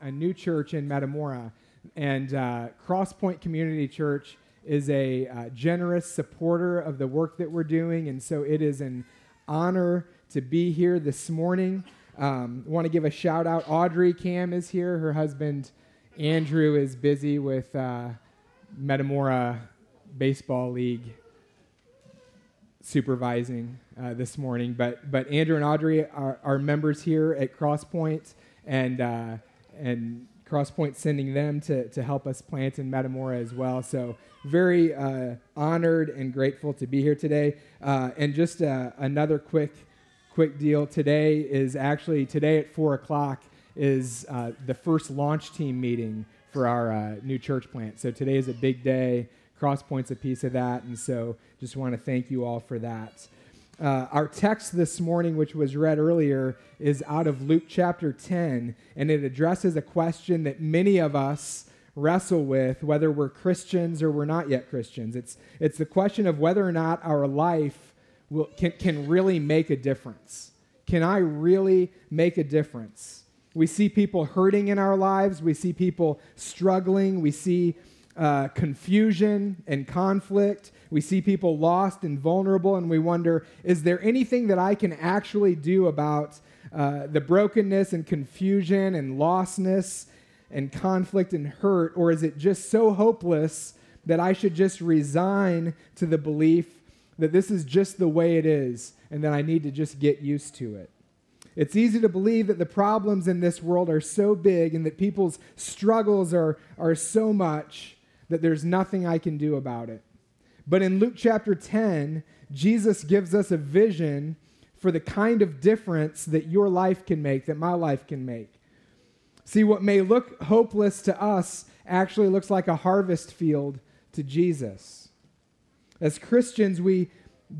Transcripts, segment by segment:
a new church in Metamora. And uh, Crosspoint Community Church is a uh, generous supporter of the work that we're doing. And so it is an honor to be here this morning. Um, want to give a shout out. Audrey Cam is here. Her husband, Andrew, is busy with uh, Metamora Baseball League supervising uh, this morning. But, but Andrew and Audrey are, are members here at Crosspoint, and, uh, and Crosspoint sending them to, to help us plant in Metamora as well. So, very uh, honored and grateful to be here today. Uh, and just uh, another quick, quick deal today is actually today at 4 o'clock is uh, the first launch team meeting for our new church plant. So, today is a big day. Crosspoint's a piece of that. And so, just want to thank you all for that. Uh, our text this morning, which was read earlier, is out of Luke chapter 10, and it addresses a question that many of us wrestle with, whether we're Christians or we're not yet Christians. It's, it's the question of whether or not our life will, can, can really make a difference. Can I really make a difference? We see people hurting in our lives, we see people struggling, we see uh, confusion and conflict. We see people lost and vulnerable, and we wonder is there anything that I can actually do about uh, the brokenness and confusion and lostness and conflict and hurt? Or is it just so hopeless that I should just resign to the belief that this is just the way it is and that I need to just get used to it? It's easy to believe that the problems in this world are so big and that people's struggles are, are so much that there's nothing I can do about it. But in Luke chapter 10, Jesus gives us a vision for the kind of difference that your life can make, that my life can make. See, what may look hopeless to us actually looks like a harvest field to Jesus. As Christians, we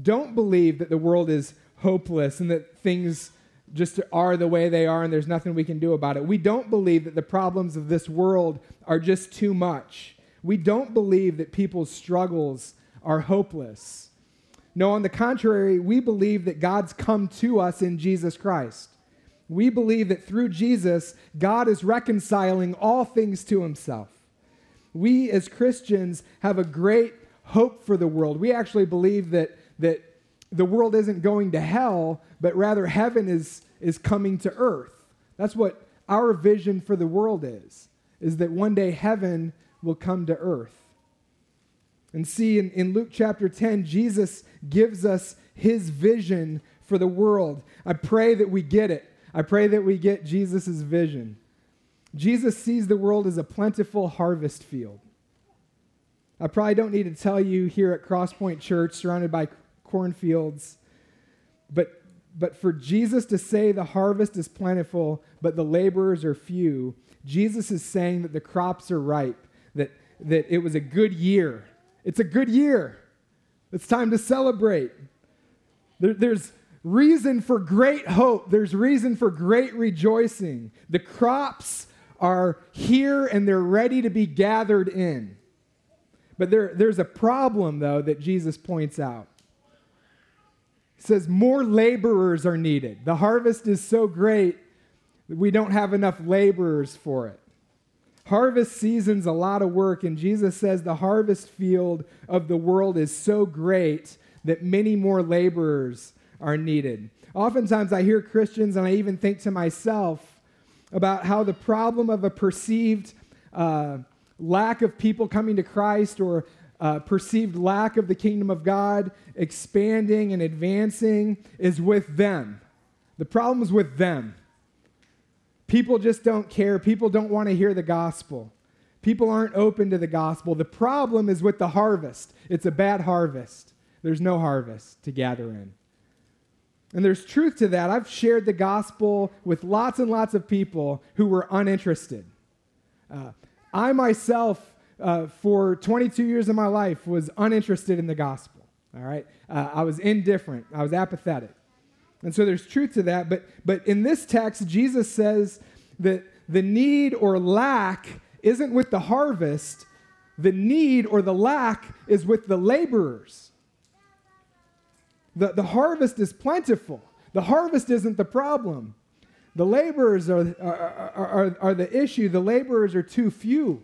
don't believe that the world is hopeless and that things just are the way they are and there's nothing we can do about it. We don't believe that the problems of this world are just too much we don't believe that people's struggles are hopeless. No, on the contrary, we believe that God's come to us in Jesus Christ. We believe that through Jesus, God is reconciling all things to himself. We as Christians have a great hope for the world. We actually believe that, that the world isn't going to hell, but rather heaven is, is coming to earth. That's what our vision for the world is, is that one day heaven will come to earth. And see, in, in Luke chapter 10, Jesus gives us his vision for the world. I pray that we get it. I pray that we get Jesus' vision. Jesus sees the world as a plentiful harvest field. I probably don't need to tell you here at Crosspoint Church, surrounded by cornfields, but, but for Jesus to say the harvest is plentiful, but the laborers are few, Jesus is saying that the crops are ripe that, it was a good year. It's a good year. It's time to celebrate. There, there's reason for great hope, there's reason for great rejoicing. The crops are here and they're ready to be gathered in. But there, there's a problem, though, that Jesus points out. He says, More laborers are needed. The harvest is so great that we don't have enough laborers for it. Harvest season's a lot of work, and Jesus says the harvest field of the world is so great that many more laborers are needed. Oftentimes, I hear Christians, and I even think to myself about how the problem of a perceived uh, lack of people coming to Christ or uh, perceived lack of the kingdom of God expanding and advancing is with them. The problem is with them. People just don't care. People don't want to hear the gospel. People aren't open to the gospel. The problem is with the harvest. It's a bad harvest. There's no harvest to gather in. And there's truth to that. I've shared the gospel with lots and lots of people who were uninterested. Uh, I myself, uh, for 22 years of my life, was uninterested in the gospel. All right? Uh, I was indifferent, I was apathetic. And so there's truth to that. But, but in this text, Jesus says that the need or lack isn't with the harvest, the need or the lack is with the laborers. The, the harvest is plentiful, the harvest isn't the problem. The laborers are, are, are, are, the issue. The laborers are too few.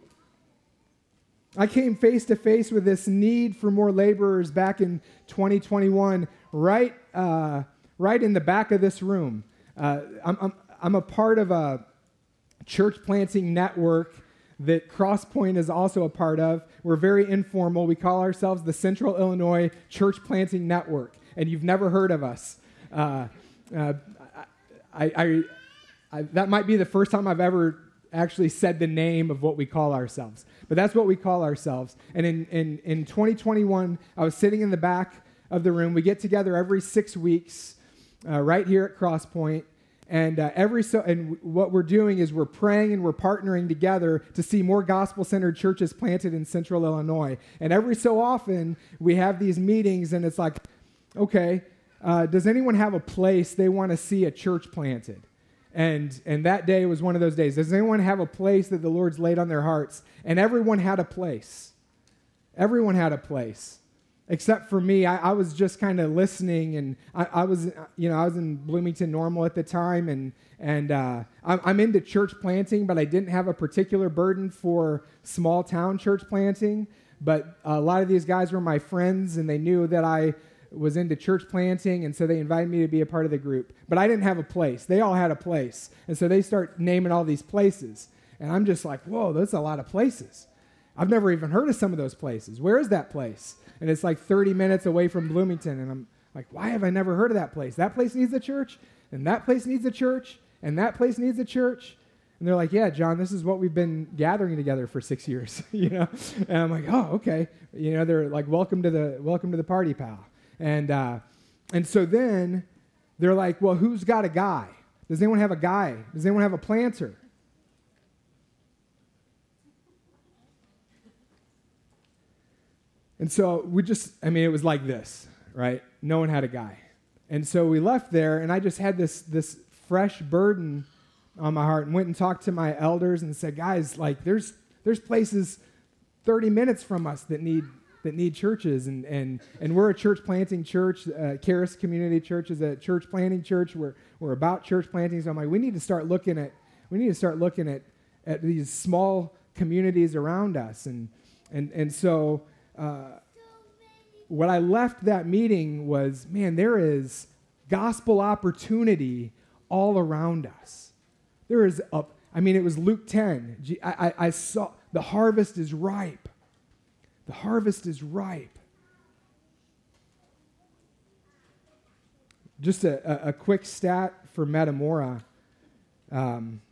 I came face to face with this need for more laborers back in 2021, right, uh, right in the back of this room. Uh, I'm, I'm, I'm a part of a church planting network that Crosspoint is also a part of. We're very informal. We call ourselves the Central Illinois Church Planting Network, and you've never heard of us. Uh, uh, I, I, I, that might be the first time I've ever actually said the name of what we call ourselves, but that's what we call ourselves. And in, in, in 2021, I was sitting in the back of the room. We get together every six weeks uh, right here at Crosspoint and uh, every so, and what we're doing is we're praying and we're partnering together to see more gospel-centered churches planted in Central Illinois. And every so often we have these meetings, and it's like, okay, uh, does anyone have a place they want to see a church planted? And and that day was one of those days. Does anyone have a place that the Lord's laid on their hearts? And everyone had a place. Everyone had a place except for me, I, I was just kind of listening, and I, I, was, you know, I was in Bloomington Normal at the time, and and uh, I'm, I'm, into church planting, but I didn't have a particular burden for small town church planting. But a lot of these guys were my friends, and they knew that I was into church planting, and so they invited me to be a part of the group. But I didn't have a place; they all had a place, and so they start naming all these places, and I'm just like, whoa, that's a lot of places. I've never even heard of some of those places. Where is that place? and it's like 30 minutes away from Bloomington. And I'm like, why have I never heard of that place? That place needs a church, and that place needs a church, and that place needs a church. And they're like, yeah, John, this is what we've been gathering together for six years, you know. And I'm like, oh, okay. You know, they're like, welcome to the welcome to the party, pal. And uh, and so then they're like, well, who's got a guy? Does anyone have a guy? Does anyone have a planter? And so we just, I mean, it was like this, right? No one had a guy. And so we left there, and I just had this, this fresh burden on my heart and went and talked to my elders and said, guys, like, there's, there's places 30 minutes from us that need, that need churches. And, and, and we're a church planting church. Uh, Charis Community Church is a church planting church. We're, we're about church planting. So I'm like, we need to start looking at, we need to start looking at, at these small communities around us. And, and, and so uh, what I left that meeting was man, there is gospel opportunity all around us. There is a, I mean, it was Luke 10. I, I, I saw the harvest is ripe. The harvest is ripe. Just a, a, a quick stat for Metamora. Um,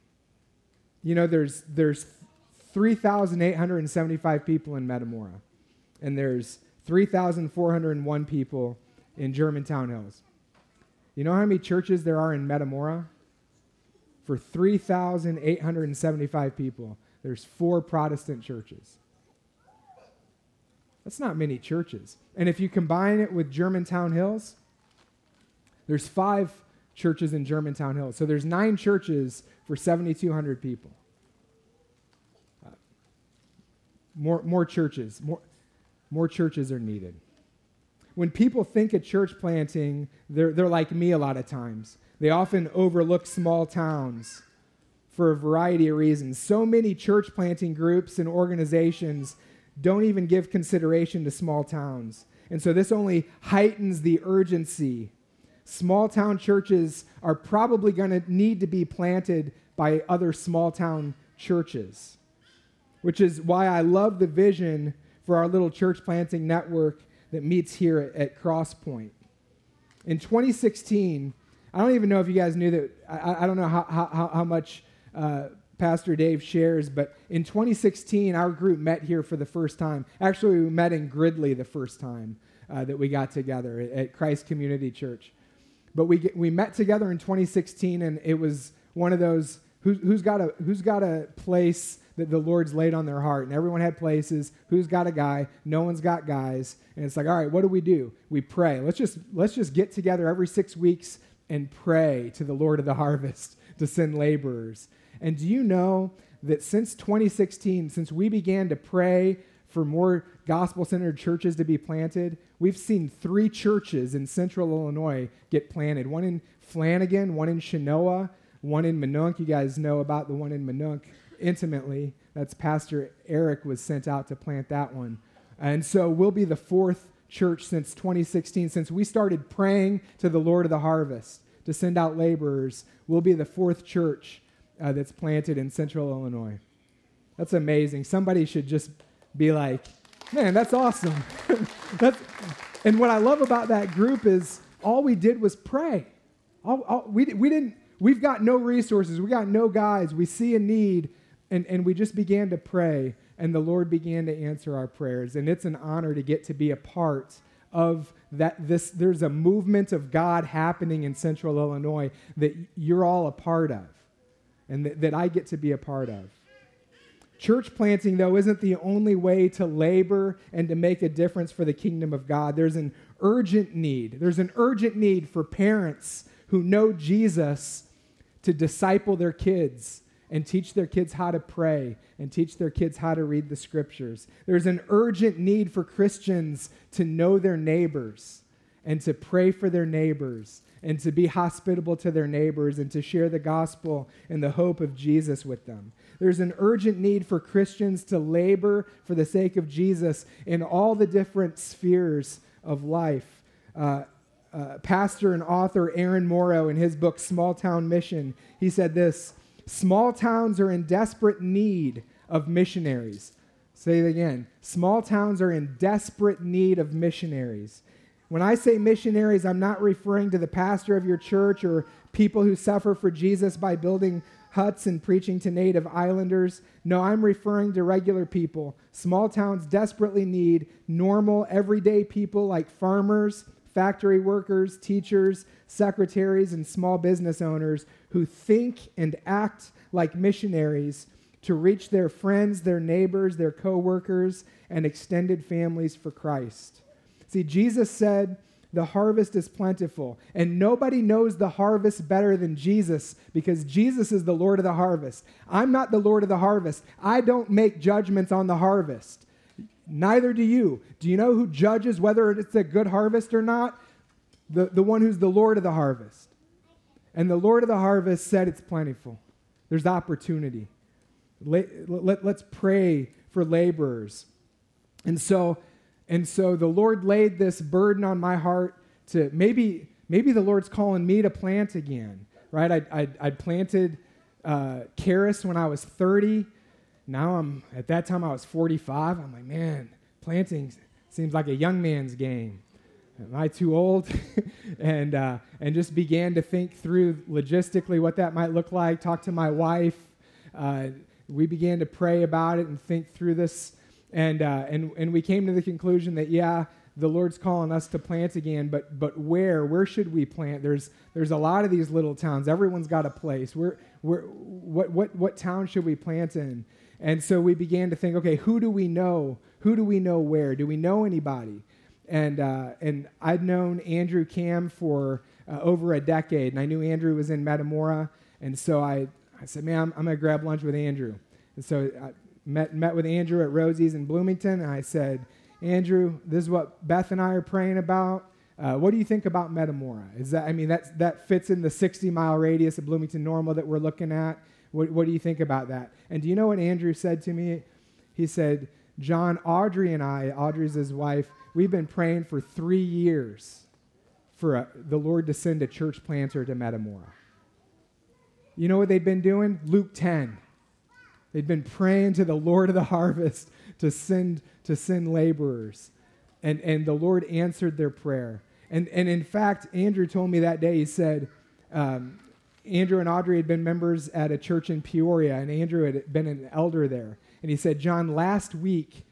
you know, there's, there's 3,875 people in Metamora and there's 3,401 people in Germantown Hills. You know how many churches there are in Metamora? For 3,875 people, there's four Protestant churches. That's not many churches. And if you combine it with Germantown Hills, there's five churches in Germantown Hills. So there's nine churches for 7,200 people. Uh, more, more churches. More, more churches are needed. When people think of church planting, they're, they're like me a lot of times. They often overlook small towns for a variety of reasons. So many church planting groups and organizations don't even give consideration to small towns. And so this only heightens the urgency. Small town churches are probably going to need to be planted by other small town churches, which is why I love the vision for our little church planting network that meets here at, at Crosspoint. In 2016, I don't even know if you guys knew that, I, I don't know how, how, how much uh, Pastor Dave shares, but in 2016, our group met here for the first time. Actually, we met in Gridley the first time uh, that we got together at, at Christ Community Church. But we, we met together in 2016, and it was one of those who, who's, got a, who's got a place that the Lord's laid on their heart. And everyone had places. Who's got a guy? No one's got guys. And it's like, all right, what do we do? We pray. Let's just let's just get together every six weeks and pray to the Lord of the harvest to send laborers. And do you know that since 2016, since we began to pray for more gospel centered churches to be planted, we've seen three churches in central Illinois get planted one in Flanagan, one in Chenoa, one in Minonk. You guys know about the one in Minonk intimately. That's Pastor Eric was sent out to plant that one. And so we'll be the fourth church since 2016, since we started praying to the Lord of the harvest to send out laborers. We'll be the fourth church uh, that's planted in central Illinois. That's amazing. Somebody should just be like, man, that's awesome. that's, and what I love about that group is all we did was pray. All, all, we, we didn't, we've got no resources, we got no guys, we see a need, and, and we just began to pray, and the Lord began to answer our prayers. And it's an honor to get to be a part of that this there's a movement of God happening in central Illinois that you're all a part of and that, that I get to be a part of. Church planting, though, isn't the only way to labor and to make a difference for the kingdom of God. There's an urgent need. There's an urgent need for parents who know Jesus to disciple their kids and teach their kids how to pray and teach their kids how to read the scriptures. There's an urgent need for Christians to know their neighbors and to pray for their neighbors and to be hospitable to their neighbors and to share the gospel and the hope of Jesus with them. There's an urgent need for Christians to labor for the sake of Jesus in all the different spheres of life. Uh, uh, pastor and author Aaron Morrow, in his book Small Town Mission, he said this Small towns are in desperate need of missionaries. Say it again. Small towns are in desperate need of missionaries. When I say missionaries, I'm not referring to the pastor of your church or people who suffer for Jesus by building huts and preaching to native islanders. No, I'm referring to regular people. Small towns desperately need normal, everyday people like farmers, factory workers, teachers, secretaries, and small business owners who think and act like missionaries to reach their friends, their neighbors, their coworkers, and extended families for Christ. See, Jesus said, the harvest is plentiful, and nobody knows the harvest better than Jesus because Jesus is the Lord of the harvest. I'm not the Lord of the harvest. I don't make judgments on the harvest. Neither do you. Do you know who judges whether it's a good harvest or not? The, the one who's the Lord of the harvest. And the Lord of the harvest said it's plentiful. There's opportunity. Let, let, let's pray for laborers. And so, and so the Lord laid this burden on my heart to maybe, maybe the Lord's calling me to plant again, right? I, I, I planted uh, Charis when I was 30. Now I'm, at that time I was 45. I'm like, man, planting seems like a young man's game. Am I too old? and, uh, and just began to think through logistically what that might look like, talk to my wife. Uh, we began to pray about it and think through this and, uh, and, and we came to the conclusion that, yeah, the Lord's calling us to plant again, but, but where? Where should we plant? There's, there's a lot of these little towns. Everyone's got a place. Where, where, what, what, what town should we plant in? And so we began to think, okay, who do we know? Who do we know where? Do we know anybody? And, uh, and I'd known Andrew Cam for uh, over a decade, and I knew Andrew was in Metamora. And so I, I said, man, I'm, I'm going to grab lunch with Andrew. And so I, met, met with Andrew at Rosie's in Bloomington, and I said, Andrew, this is what Beth and I are praying about. Uh, what do you think about Metamora? Is that I mean that that fits in the 60 mile radius of Bloomington Normal that we're looking at. What, what do you think about that? And do you know what Andrew said to me? He said, John, Audrey and I, Audrey's his wife, we've been praying for three years for a, the Lord to send a church planter to Metamora. You know what they've been doing? Luke 10. They'd been praying to the Lord of the harvest to send, to send laborers. And, and the Lord answered their prayer. And, and in fact, Andrew told me that day, he said, um, Andrew and Audrey had been members at a church in Peoria, and Andrew had been an elder there. And he said, John, last week,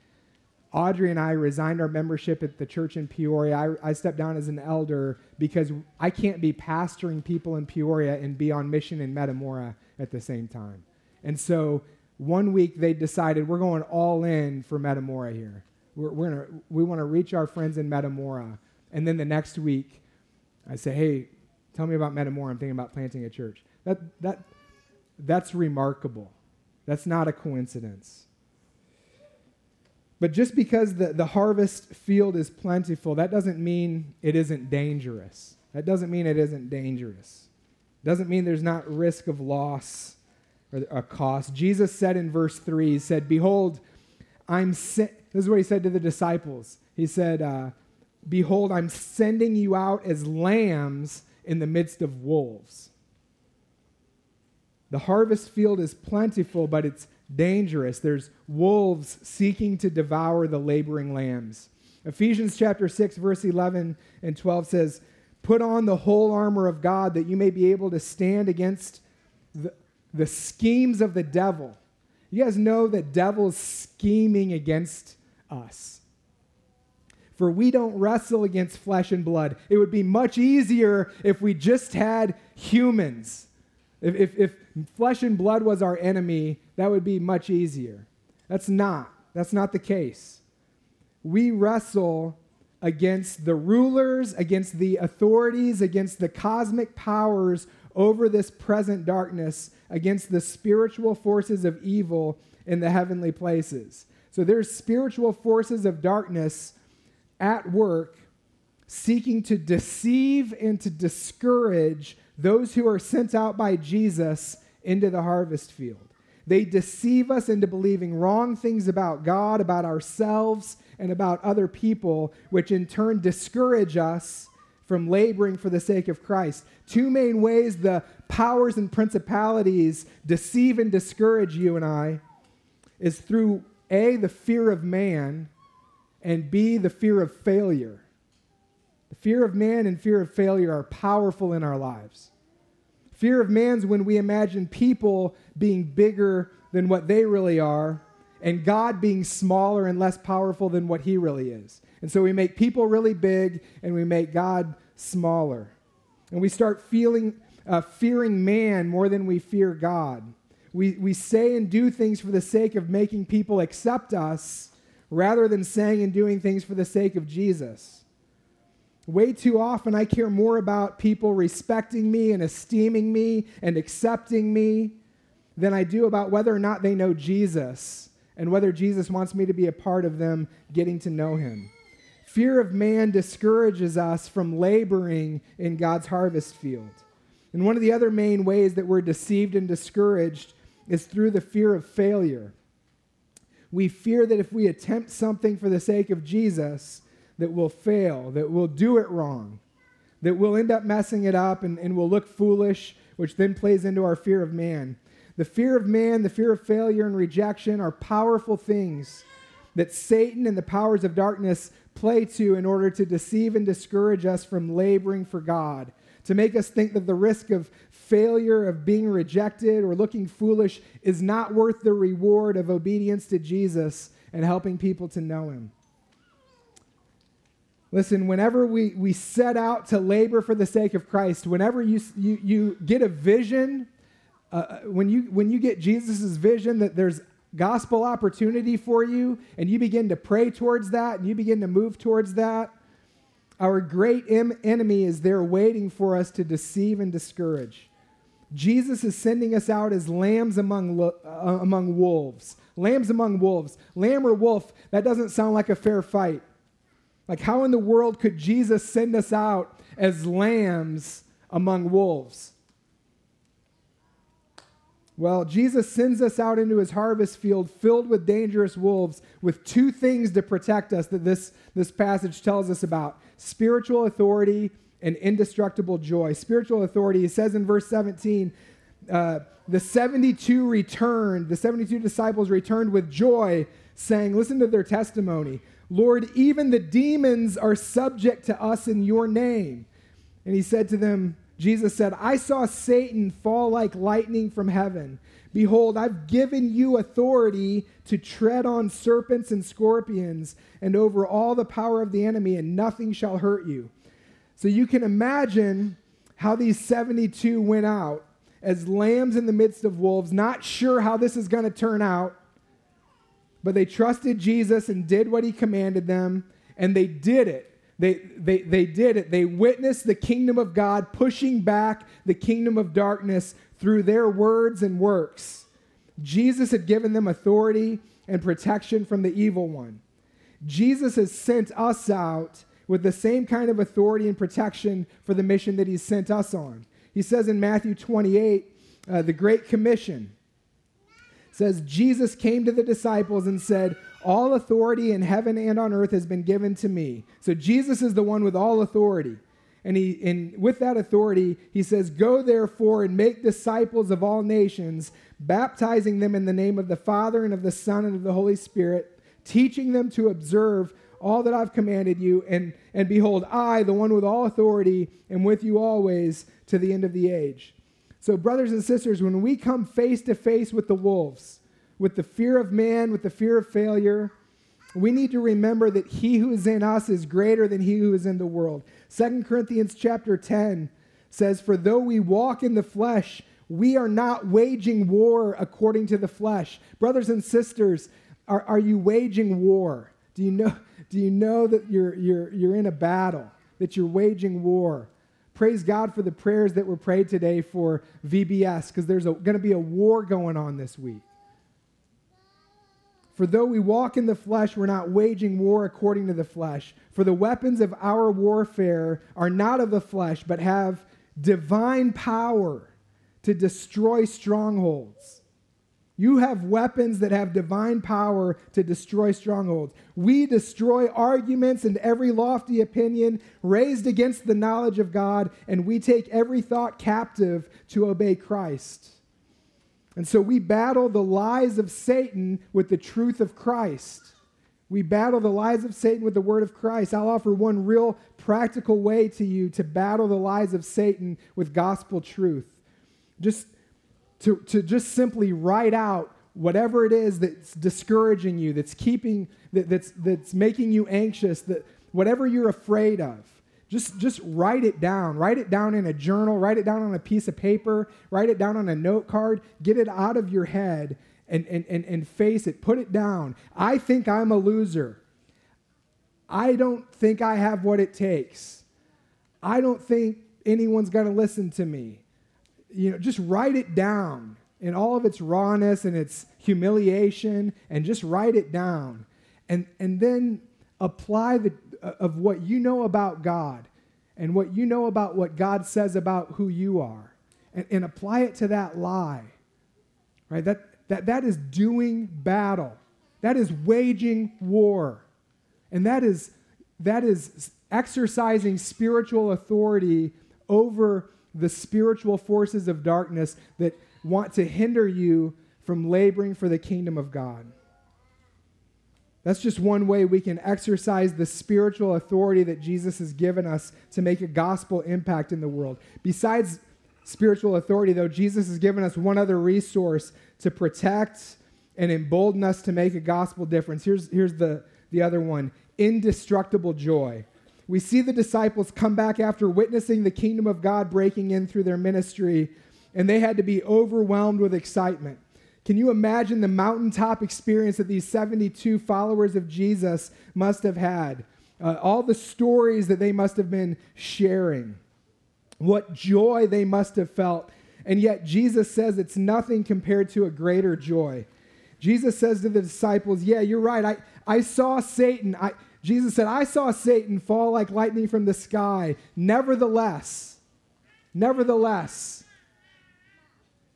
Audrey and I resigned our membership at the church in Peoria. I, I, stepped down as an elder because I can't be pastoring people in Peoria and be on mission in Metamora at the same time. And so one week they decided we're going all in for Metamora here. We're, we're gonna, we want to reach our friends in Metamora. And then the next week, I say, hey, tell me about Metamora. I'm thinking about planting a church. That, that, that's remarkable. That's not a coincidence. But just because the, the harvest field is plentiful, that doesn't mean it isn't dangerous. That doesn't mean it isn't dangerous. Doesn't mean there's not risk of loss or a cost. Jesus said in verse 3, He said, Behold, I'm this is what He said to the disciples. He said, uh, Behold, I'm sending you out as lambs in the midst of wolves. The harvest field is plentiful, but it's dangerous. There's wolves seeking to devour the laboring lambs. Ephesians chapter 6, verse 11 and 12 says, Put on the whole armor of God that you may be able to stand against the, the schemes of the devil. You guys know that devil's scheming against us. For we don't wrestle against flesh and blood. It would be much easier if we just had humans. If, if, if flesh and blood was our enemy, that would be much easier. That's not. That's not the case. We wrestle against the rulers, against the authorities, against the cosmic powers over this present darkness, against the spiritual forces of evil in the heavenly places. So there's spiritual forces of darkness at work seeking to deceive and to discourage those who are sent out by Jesus into the harvest field. They deceive us into believing wrong things about God, about ourselves, and about other people, which in turn discourage us from laboring for the sake of Christ. Two main ways the powers and principalities deceive and discourage you and I is through A, the fear of man, and B, the fear of failure. The fear of man and fear of failure are powerful in our lives. Fear of man's when we imagine people being bigger than what they really are, and God being smaller and less powerful than what he really is. And so we make people really big and we make God smaller. And we start feeling, uh, fearing man more than we fear God. We, we say and do things for the sake of making people accept us rather than saying and doing things for the sake of Jesus. Way too often, I care more about people respecting me and esteeming me and accepting me than I do about whether or not they know Jesus and whether Jesus wants me to be a part of them getting to know him. Fear of man discourages us from laboring in God's harvest field. And one of the other main ways that we're deceived and discouraged is through the fear of failure. We fear that if we attempt something for the sake of Jesus, that we'll fail, that we'll do it wrong, that we'll end up messing it up and, and we'll look foolish, which then plays into our fear of man. The fear of man, the fear of failure and rejection are powerful things that Satan and the powers of darkness play to in order to deceive and discourage us from laboring for God, to make us think that the risk of failure, of being rejected, or looking foolish is not worth the reward of obedience to Jesus and helping people to know Him. Listen, whenever we, we set out to labor for the sake of Christ, whenever you, you, you get a vision, uh, uh when, you, when you get Jesus' vision that there's gospel opportunity for you and you begin to pray towards that and you begin to move towards that, our great em- enemy is there waiting for us to deceive and discourage. Jesus is sending us out as lambs among, lo- uh, among wolves. Lambs among wolves. Lamb or wolf, that doesn't sound like a fair fight. Like, how in the world could Jesus send us out as lambs among wolves? Well, Jesus sends us out into his harvest field filled with dangerous wolves with two things to protect us that this, this passage tells us about spiritual authority and indestructible joy. Spiritual authority, he says in verse 17, uh, the 72 returned, the 72 disciples returned with joy, saying, Listen to their testimony. Lord, even the demons are subject to us in your name. And he said to them, Jesus said, I saw Satan fall like lightning from heaven. Behold, I've given you authority to tread on serpents and scorpions and over all the power of the enemy, and nothing shall hurt you. So you can imagine how these 72 went out as lambs in the midst of wolves, not sure how this is going to turn out, but they trusted Jesus and did what he commanded them, and they did it. They, they, they did it. They witnessed the kingdom of God pushing back the kingdom of darkness through their words and works. Jesus had given them authority and protection from the evil one. Jesus has sent us out with the same kind of authority and protection for the mission that he's sent us on. He says in Matthew 28, uh, the Great Commission says, Jesus came to the disciples and said, All authority in heaven and on earth has been given to me. So Jesus is the one with all authority. And, he, and with that authority, he says, Go therefore and make disciples of all nations, baptizing them in the name of the Father and of the Son and of the Holy Spirit, teaching them to observe all that I've commanded you. And, and behold, I, the one with all authority, am with you always to the end of the age. So, brothers and sisters, when we come face to face with the wolves, with the fear of man, with the fear of failure, we need to remember that he who is in us is greater than he who is in the world. 2 Corinthians chapter 10 says, For though we walk in the flesh, we are not waging war according to the flesh. Brothers and sisters, are, are you waging war? Do you know, do you know that you're, you're, you're in a battle, that you're waging war? Praise God for the prayers that were prayed today for VBS because there's going to be a war going on this week. For though we walk in the flesh, we're not waging war according to the flesh. For the weapons of our warfare are not of the flesh, but have divine power to destroy strongholds. You have weapons that have divine power to destroy strongholds. We destroy arguments and every lofty opinion raised against the knowledge of God, and we take every thought captive to obey Christ. And so we battle the lies of Satan with the truth of Christ. We battle the lies of Satan with the word of Christ. I'll offer one real practical way to you to battle the lies of Satan with gospel truth. Just to, to just simply write out whatever it is that's discouraging you, that's keeping, that, that's, that's making you anxious, that whatever you're afraid of. Just, just write it down. Write it down in a journal. Write it down on a piece of paper. Write it down on a note card. Get it out of your head and, and, and, and face it. Put it down. I think I'm a loser. I don't think I have what it takes. I don't think anyone's going to listen to me you know, just write it down in all of its rawness and its humiliation and just write it down. And, and then apply the, uh, of what you know about God and what you know about what God says about who you are and, and apply it to that lie. Right? That, that, that is doing battle. That is waging war. And that is, that is exercising spiritual authority over the spiritual forces of darkness that want to hinder you from laboring for the kingdom of God. That's just one way we can exercise the spiritual authority that Jesus has given us to make a gospel impact in the world. Besides spiritual authority, though, Jesus has given us one other resource to protect and embolden us to make a gospel difference. Here's, here's the, the other one indestructible joy we see the disciples come back after witnessing the kingdom of God breaking in through their ministry, and they had to be overwhelmed with excitement. Can you imagine the mountaintop experience that these 72 followers of Jesus must have had? Uh, all the stories that they must have been sharing, what joy they must have felt. And yet, Jesus says it's nothing compared to a greater joy. Jesus says to the disciples, Yeah, you're right. I, I saw Satan. I, Jesus said, I saw Satan fall like lightning from the sky. Nevertheless, nevertheless,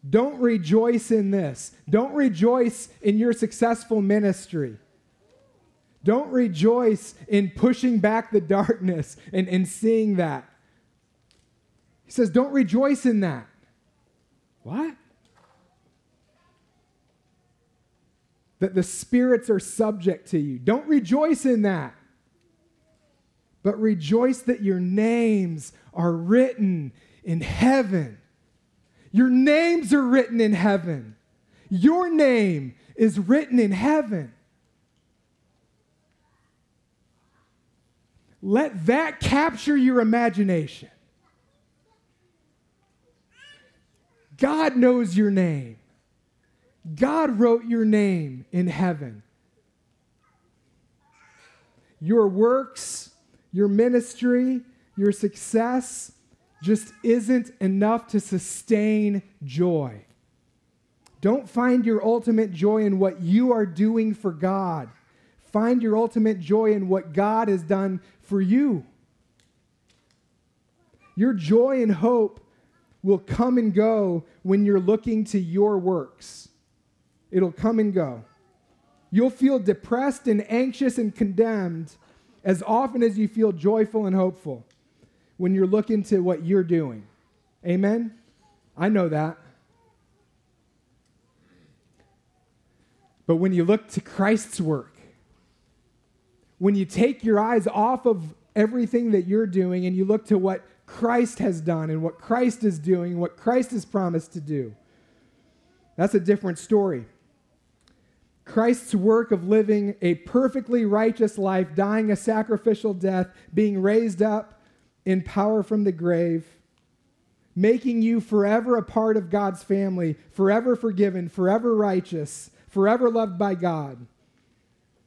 don't rejoice in this. Don't rejoice in your successful ministry. Don't rejoice in pushing back the darkness and, and seeing that. He says, Don't rejoice in that. What? That the spirits are subject to you. Don't rejoice in that, but rejoice that your names are written in heaven. Your names are written in heaven. Your name is written in heaven. Let that capture your imagination. God knows your name. God wrote your name in heaven. Your works, your ministry, your success just isn't enough to sustain joy. Don't find your ultimate joy in what you are doing for God. Find your ultimate joy in what God has done for you. Your joy and hope will come and go when you're looking to your works. It'll come and go. You'll feel depressed and anxious and condemned as often as you feel joyful and hopeful when you're looking to what you're doing. Amen? I know that. But when you look to Christ's work, when you take your eyes off of everything that you're doing and you look to what Christ has done and what Christ is doing, what Christ has promised to do, that's a different story. Christ's work of living a perfectly righteous life, dying a sacrificial death, being raised up in power from the grave, making you forever a part of God's family, forever forgiven, forever righteous, forever loved by God,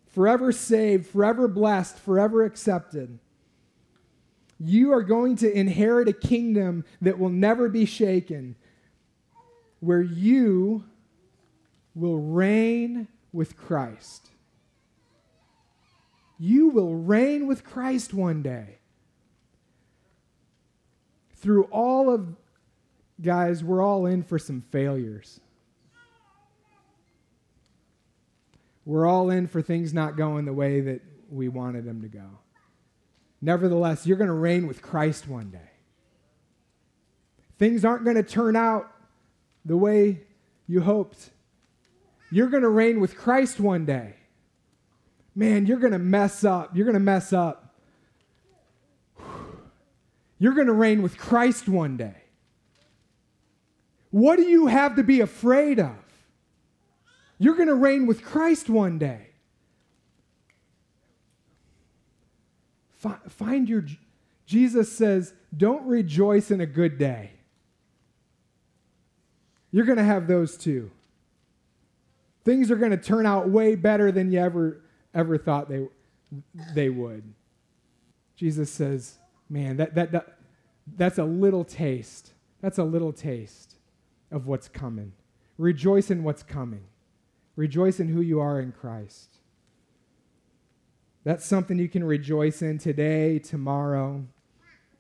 forever saved, forever blessed, forever accepted. You are going to inherit a kingdom that will never be shaken, where you will reign with Christ. You will reign with Christ one day. Through all of, guys, we're all in for some failures. We're all in for things not going the way that we wanted them to go. Nevertheless, you're going to reign with Christ one day. Things aren't going to turn out the way you hoped you're going to reign with Christ one day. Man, you're going to mess up. You're going to mess up. You're going to reign with Christ one day. What do you have to be afraid of? You're going to reign with Christ one day. Find your. Jesus says, don't rejoice in a good day. You're going to have those too. Things are going to turn out way better than you ever, ever thought they, they would. Jesus says, man, that, that, that, that's a little taste. That's a little taste of what's coming. Rejoice in what's coming. Rejoice in who you are in Christ. That's something you can rejoice in today, tomorrow,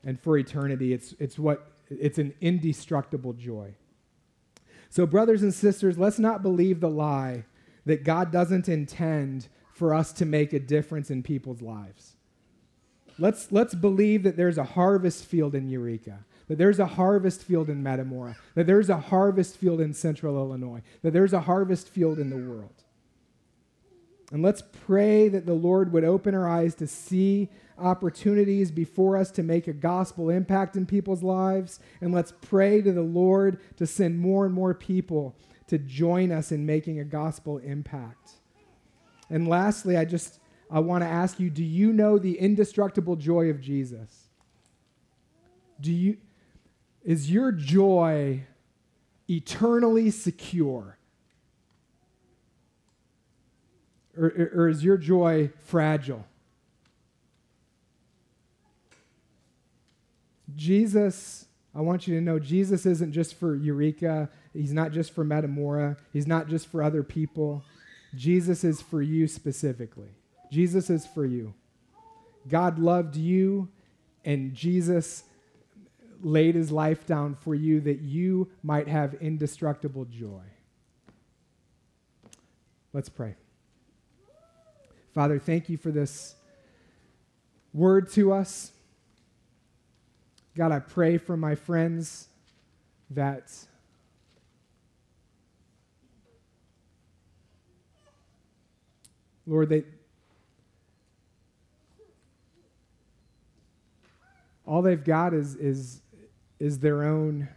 and for eternity. It's, it's, what, it's an indestructible joy. So, brothers and sisters, let's not believe the lie that God doesn't intend for us to make a difference in people's lives. Let's, let's believe that there's a harvest field in Eureka, that there's a harvest field in Metamora, that there's a harvest field in Central Illinois, that there's a harvest field in the world. And let's pray that the Lord would open our eyes to see opportunities before us to make a gospel impact in people's lives. And let's pray to the Lord to send more and more people to join us in making a gospel impact. And lastly, I just I want to ask you, do you know the indestructible joy of Jesus? Do you is your joy eternally secure? Or, or is your joy fragile? Jesus, I want you to know Jesus isn't just for Eureka. He's not just for Metamora. He's not just for other people. Jesus is for you specifically. Jesus is for you. God loved you, and Jesus laid his life down for you that you might have indestructible joy. Let's pray. Father, thank you for this word to us. God, I pray for my friends that Lord, they all they've got is is is their own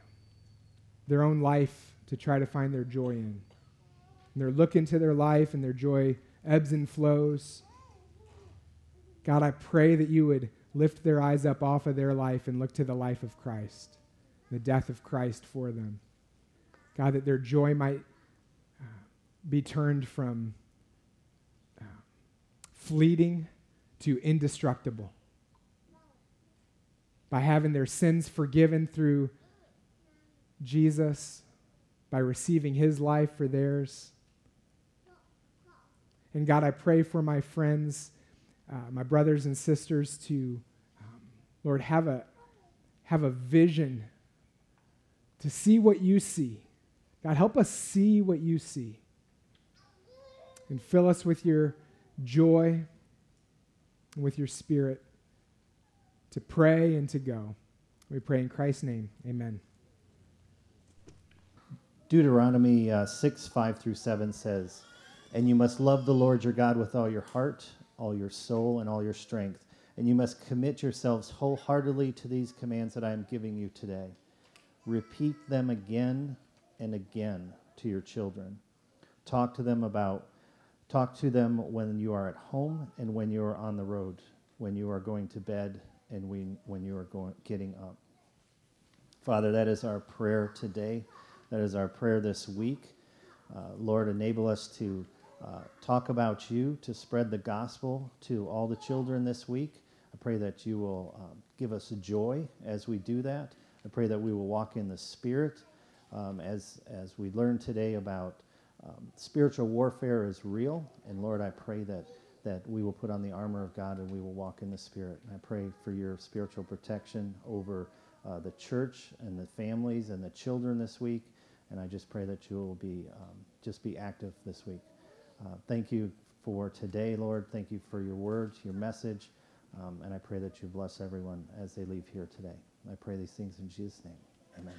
their own life to try to find their joy in. And they're looking to their life and their joy ebbs and flows. God, I pray that you would lift their eyes up off of their life and look to the life of Christ, the death of Christ for them. God, that their joy might uh, be turned from uh, fleeting to indestructible. By having their sins forgiven through Jesus, by receiving his life for theirs. And God, I pray for my friends uh, my brothers and sisters to, um, Lord, have a, have a vision to see what you see. God, help us see what you see. And fill us with your joy, and with your spirit to pray and to go. We pray in Christ's name. Amen. Deuteronomy uh, 6, 5 through 7 says, And you must love the Lord your God with all your heart, all your soul, and all your strength. And you must commit yourselves wholeheartedly to these commands that I am giving you today. Repeat them again and again to your children. Talk to them about talk to them when you are at home and when you are on the road, when you are going to bed and when, when you are going, getting up. Father, that is our prayer today. That is our prayer this week. Uh, Lord, enable us to uh, talk about you, to spread the gospel to all the children this week. I pray that you will um, give us joy as we do that. I pray that we will walk in the Spirit um, as, as we learn today about um, spiritual warfare is real. And Lord, I pray that, that we will put on the armor of God and we will walk in the Spirit. And I pray for your spiritual protection over uh, the church and the families and the children this week. And I just pray that you will be um, just be active this week. Uh, thank you for today, Lord. Thank you for your words, your message. Um, and I pray that you bless everyone as they leave here today. I pray these things in Jesus' name. Amen.